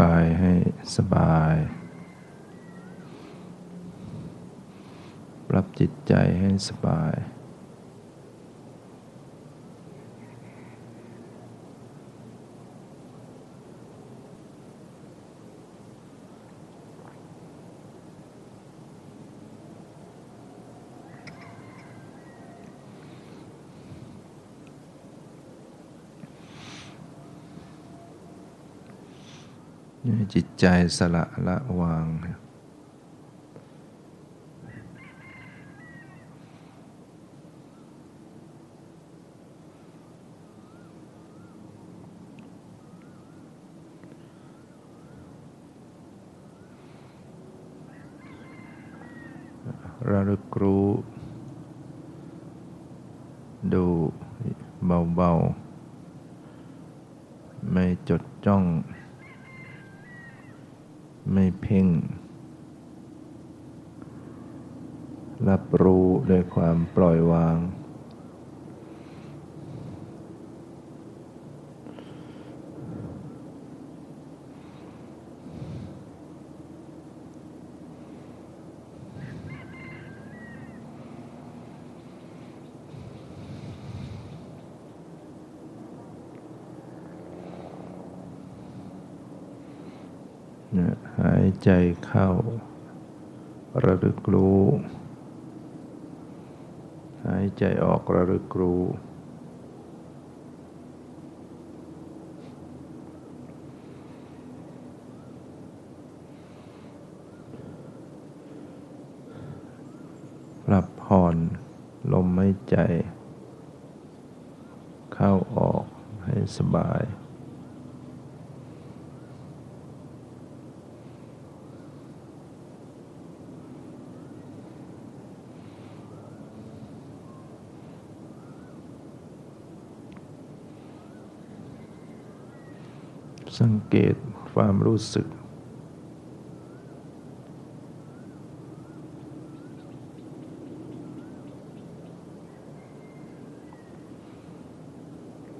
กายให้สบาย ปรับจิตใจให้สบาย จิตใจสละละวางระลึกรู้ดูเบาๆ ไม่จดจ้องไม่เพ่ง รับรู้ด้วยความปล่อยวาง หายใจเข้า ระลึกรู้ หายใจออกระลึกรู้ ปรับผ่อนลมหายใจ เข้าออกให้สบายสัง เกตความรู้สึก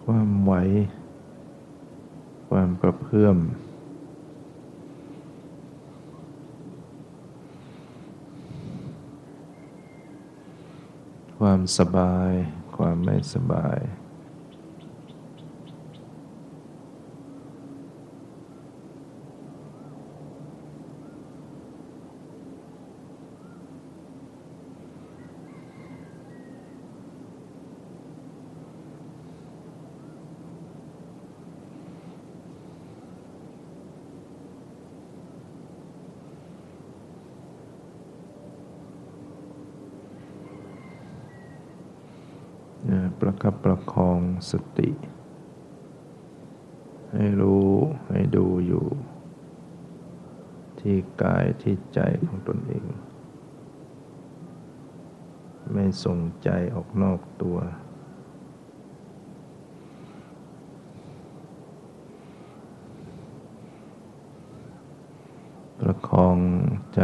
ความไหว ความกระเพื่อมความสบาย ความไม่สบาย ประคับประคองสติ ให้รู้ให้ดูอยู่ ที่กายที่ใจของตนเอง ไม่ส่งใจออกนอกตัว ประคองใจ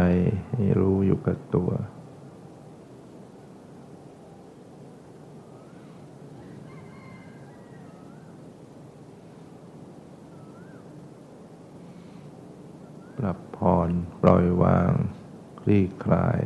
ให้รู้อยู่กับตัวปรับผ่อนปล่อยวาง ค ลี่คลาย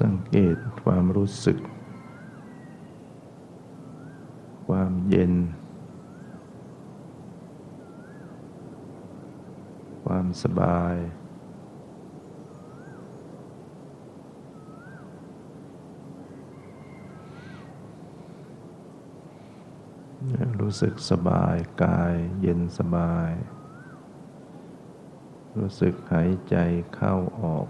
สังเกตความรู้สึก ความเย็น ความ สบาย รู้สึกสบายกายเย็นสบาย รู้สึกหายใจเข้าออก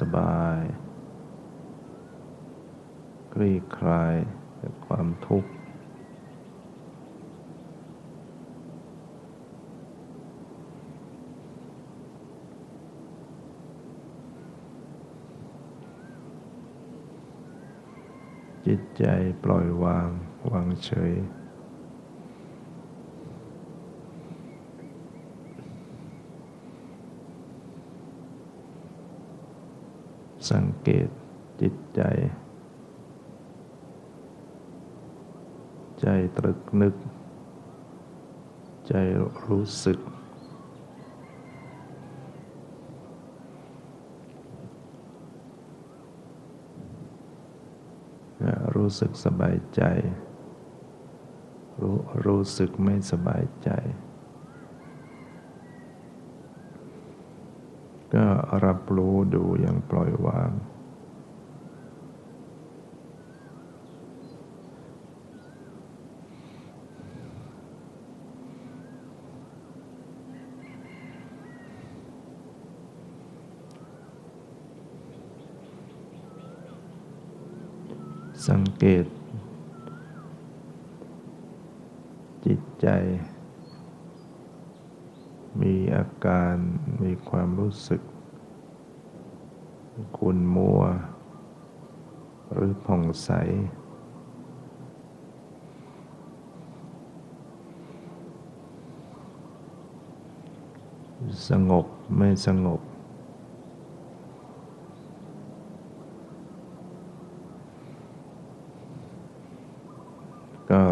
สบายคลี่คลายจากความทุกข์ จิตใจปล่อยวาง วางเฉย สังเกตจิตใจ ใจตรึกนึก ใจรู้สึก รู้สึกสบายใจ รู้รู้สึกไม่สบายใจ ก็รับรู้ดูอย่างปล่อยวาง สัง เกต จิตใจ มีอาการมีความรู้สึกคุณมัว หรือผ่องใส สงบไม่สงบ ก็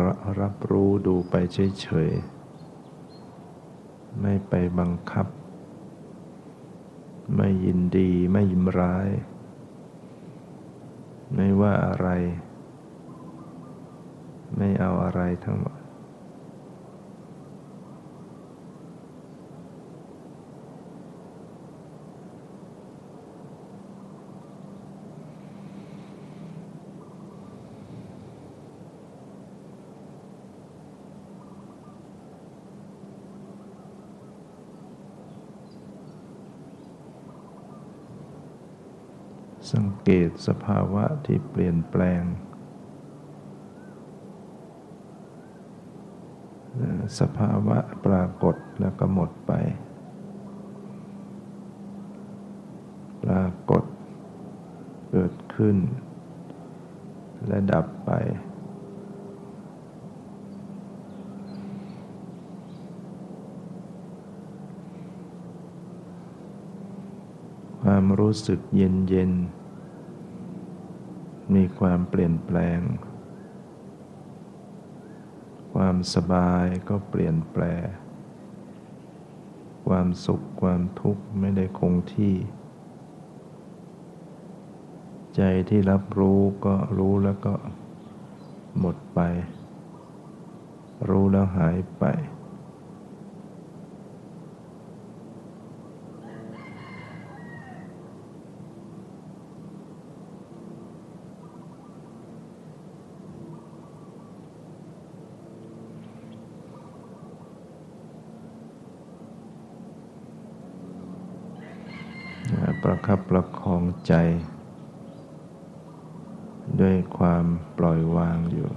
รู้ดูไปเฉยๆ ไม่ไปบังคับ ไม่ยินดีไม่ยินร้าย ไม่ว่าอะไร ไม่เอาอะไรทั้งหมด สัง เกตสภาวะที่เปลี่ยนแปลง สภาวะปรากฏแล้วก็หมดไป ปรากฏเกิดขึ้น และดับไปความรู้สึกเย็นเย็น มีความเปลี่ยนแปลง ความสบายก็เปลี่ยนแปลงความสุขความทุกข์ไม่ได้คงที่ ใจที่รับรู้ก็รู้แล้วก็หมดไป รู้แล้วหายไป ประคับประคอง ใจ ด้วยความปล่อยวางอยู่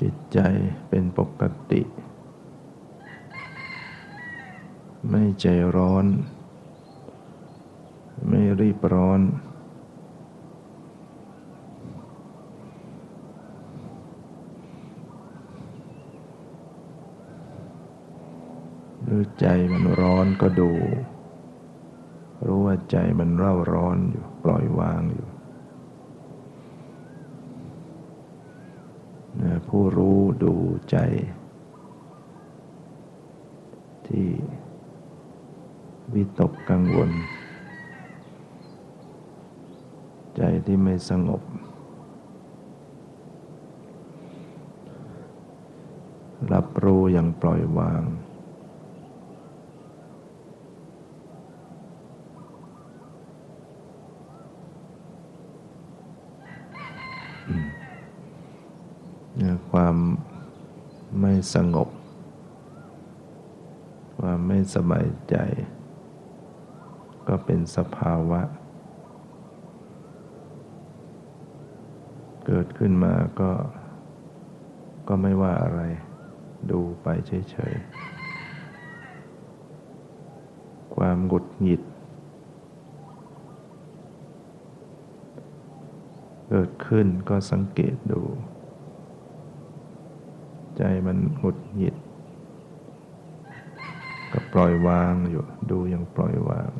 จิตใจเป็นปกติ ไม่ใจร้อน ไม่รีบร้อน หรือใจมันร้อนก็ดู รู้ว่าใจมันเร่าร้อนอยู่ ปล่อยวางอยู่ผู้รู้ดูใจ ที่ วิตกกังวล ใจที่ไม่สงบ รับรู้อย่างปล่อยวาง ความไม่สงบ ความไม่สบายใจ เป็นสภาวะ เกิดขึ้นมาก็ ก็ไม่ว่าอะไร ดูไปเฉยๆ ความหงุดหงิด เกิดขึ้นก็สังเกตดู ใจมันหงุดหงิดก็ปล่อยวางอยู่ดูยังปล่อยวาง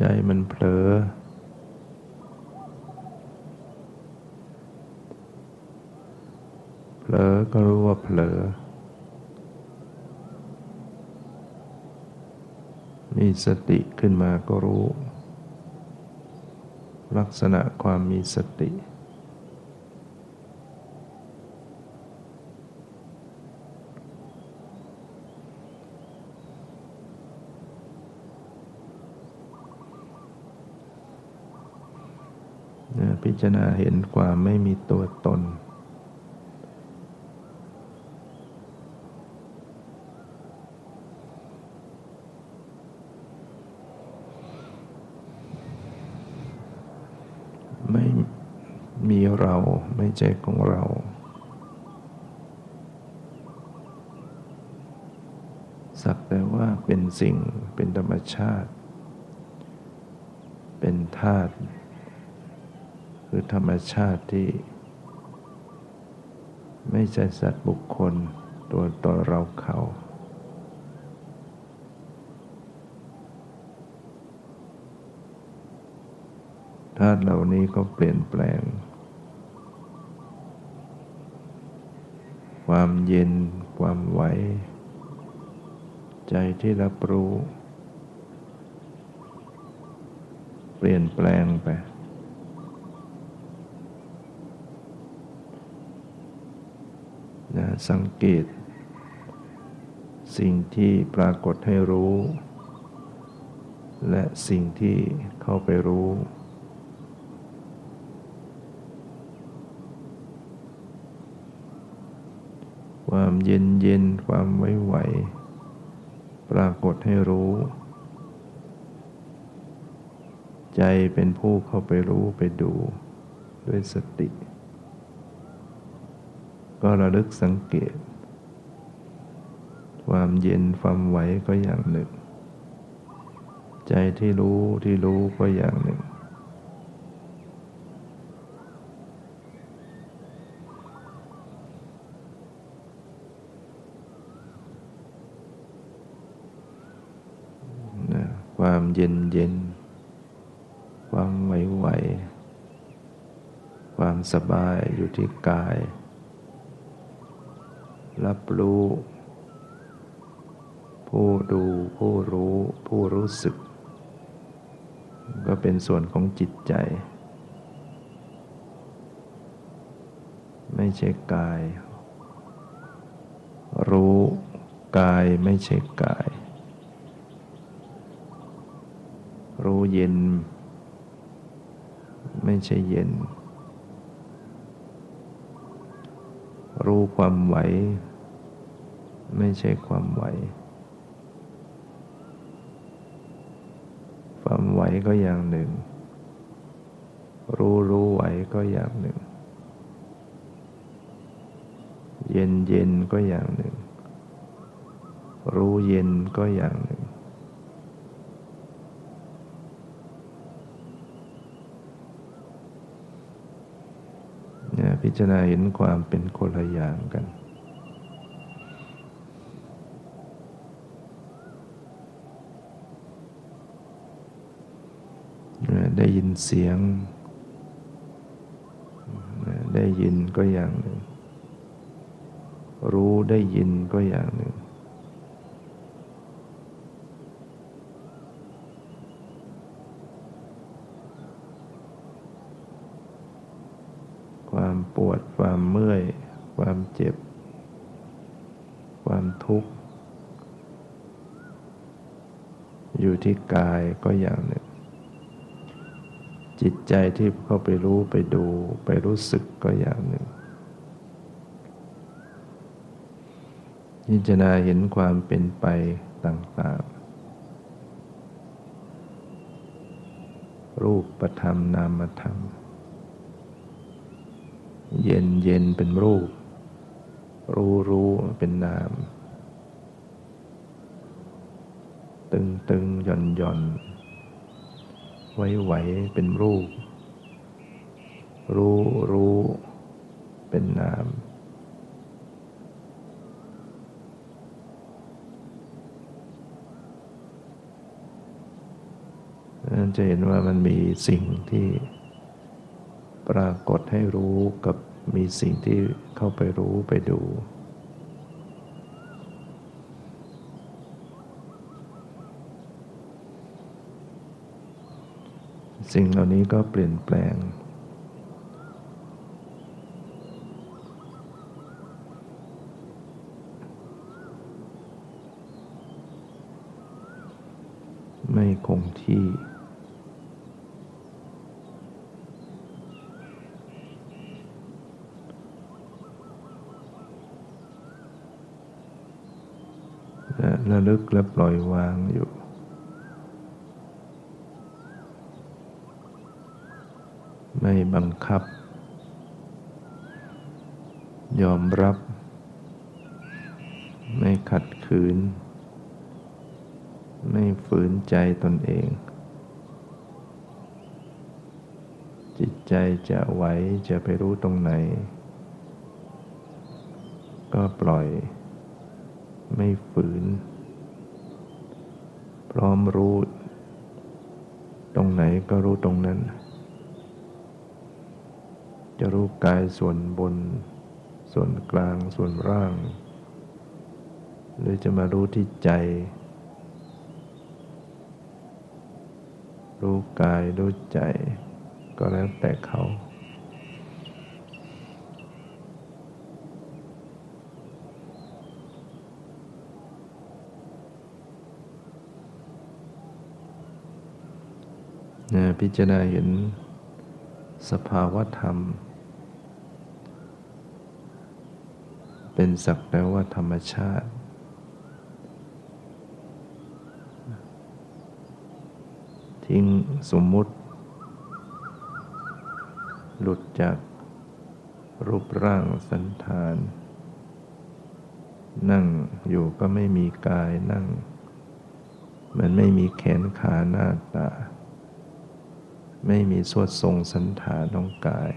ใจมันเผลอ เผลอก็รู้ว่าเผลอ มีสติขึ้นมาก็รู้ ลักษณะความมีสติ พิ จารณาเห็นความไม่มีตัวตน ไม่มีเราไม่ใช่ของเราสักแต่ว่าเป็นสิ่งเป็นธรรมชาติ เป็นธาตุ คือธรรมชาติที่ ไม่ใช่สัตว์บุคคลตัวตนเราเขา ธาตุเหล่านี้ก็เปลี่ยนแปลง ความเย็นความไหว ใจที่รับรู้ เปลี่ยนแปลงไปนะ สังเกต สิ่งที่ปรากฏให้รู้ และสิ่งที่เข้าไปรู้ความเย็นเย็นความไว้ไหว ปรากฏให้รู้ ใจเป็นผู้เข้าไปรู้ไปดูด้วยสติ ก็ระลึกสังเกต ความเย็นความไหวก็อย่างหนึ่ง ใจที่รู้ที่รู้ก็อย่างหนึ่ง ความเย็นเย็น ความไหวไหว ความสบายอยู่ที่กาย รับรู้ ผู้ดูผู้รู้ผู้รู้สึก ก็เป็นส่วนของจิตใจ ไม่ใช่กาย รู้กายไม่ใช่กาย รู้เย็น ไม่ใช่เย็นรู้ความไหว ไม่ใช่ความไหว ความไหวก็อย่างหนึ่ง รู้รู้ไหวก็อย่างหนึ่ง เย็นเย็นก็อย่างหนึ่ง รู้เย็นก็อย่างหนึ่งพิจารณาเห็นความเป็นคนละอย่างกัน ได้ยินเสียง ได้ยินก็อย่างหนึ่ง รู้ได้ยินก็อย่างหนึ่ง ความปวดความเมื่อย ความเจ็บ ความทุกข์ อยู่ที่กายก็อย่างหนึ่ง จิตใจที่เข้าไปรู้ไปดูไปรู้สึกก็อย่างหนึ่งพิจารณาเห็นความเป็นไปต่างๆ รูปประธรรมนามธรรม เย็นเย็นเป็นรูป รู้รู้เป็นนาม ตึงตึงหย่อนหย่อน ไว้ไหวเป็นรูป รู้รู้เป็นนามจะเห็นว่ามันมีสิ่งที่ปรากฏให้รู้กับมีสิ่งที่เข้าไปรู้ไปดู สิ่งเหล่านี้ก็เปลี่ยนแปลง ไม่คงที่ระลึกและปล่อยวางอยู่ ไม่บังคับ ยอมรับ ไม่ขัดขืน ไม่ฝืนใจตนเอง จิตใจจะไหวจะไปรู้ตรงไหน ก็ปล่อย ไม่ฝืน พร้อมรู้ ตรงไหนก็รู้ตรงนั้น จะรู้กายส่วนบน ส่วนกลางส่วนร่าง หรือจะมารู้ที่ใจ รู้กายรู้ใจ ก็แล้วแต่เขาพิจารณาเห็นสภาวธรรม เป็นสักแต่ว่าธรรมชาติ ทิ้งสมมุติ หลุดจากรูปร่างสันฐาน นั่งอยู่ก็ไม่มีกายนั่ง มันไม่มีแขนขาหน้าตา ไม่มีสวดทรงสันฐานของกาย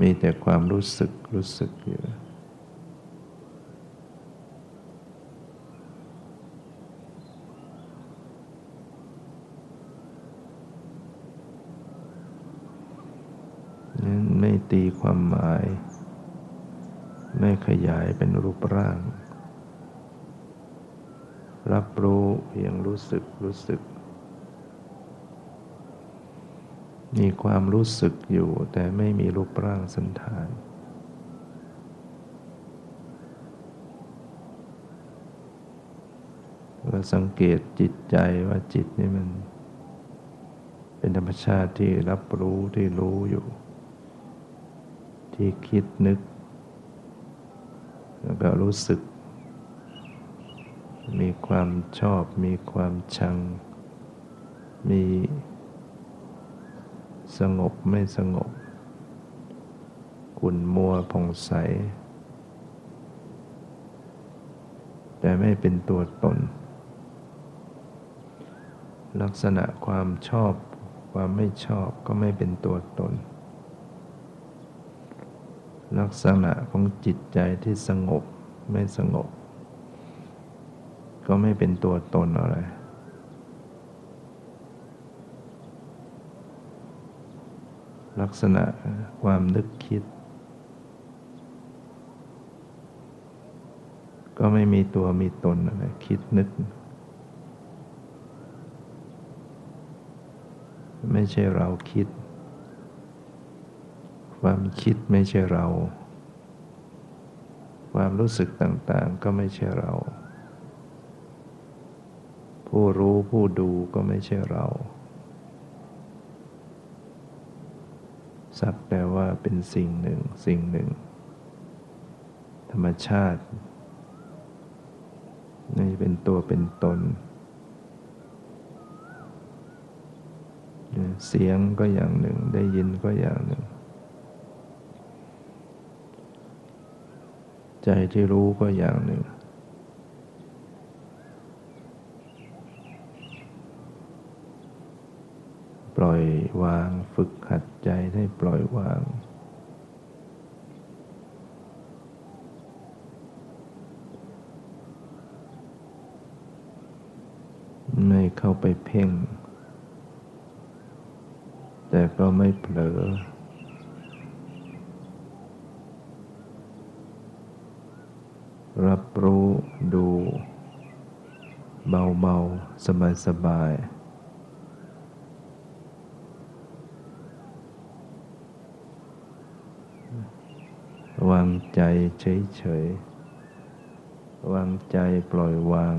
มีแต่ความรู้สึกรู้สึกอยู่นั้นไม่ตีความหมาย ไม่ขยายเป็นรูปร่าง รับรู้เพียงรู้สึกรู้สึก มีความรู้สึกอยู่แต่ไม่มีรูปร่างสันฐาน เราสังเกตจิตใจว่าจิตนี่มัน เป็นธรรมชาติที่รับรู้ที่รู้อยู่ ที่คิดนึก แล้วก็รู้สึก มีความชอบมีความชัง มี สงบไม่สงบ ขุ่นมัวผ่องใส แต่ไม่เป็นตัวตน ลักษณะความชอบความไม่ชอบก็ไม่เป็นตัวตน ลักษณะของจิตใจที่สงบไม่สงบ ก็ไม่เป็นตัวตนอะไร ลักษณะความนึกคิด ก็ไม่มีตัวมีตนอะไรคิดนึก ไม่ใช่เราคิด ความคิดไม่ใช่เรา ความรู้สึกต่างๆ ก็ไม่ใช่เรา ผู้รู้ผู้ดูก็ไม่ใช่เรา สักแต่ว่าเป็นสิ่งหนึ่งสิ่งหนึ่ง ธรรมชาตินี่เป็นตัวเป็นตน เสียงก็อย่างหนึ่งได้ยินก็อย่างหนึ่ง ใจที่รู้ก็อย่างหนึ่ง ปล่อยวางฝึกหัดใจให้ปล่อยวาง ไม่เข้าไปเพ่ง แต่ก็ไม่เผลอรับรู้ดู เบา ๆ สบาย ๆ วางใจเฉยๆ วางใจปล่อยวาง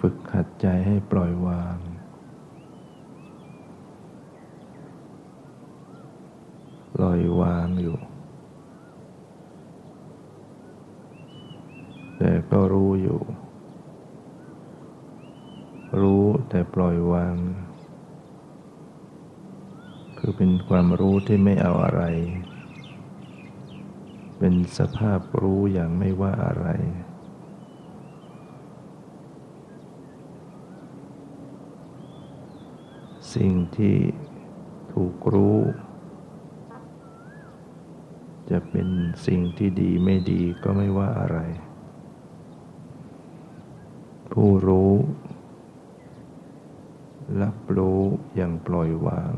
ฝึกขัดใจให้ปล่อยวาง ปล่อยวางอยู่ แต่ก็รู้อยู่ รู้แต่ปล่อยวาง คือเป็นความรู้ที่ไม่เอาอะไร เป็นสภาพรู้อย่างไม่ว่าอะไรสิ่งที่ถูกรู้ จะเป็นสิ่งที่ดีไม่ดีก็ไม่ว่าอะไร ผู้รู้ รับรู้อย่างปล่อยวาง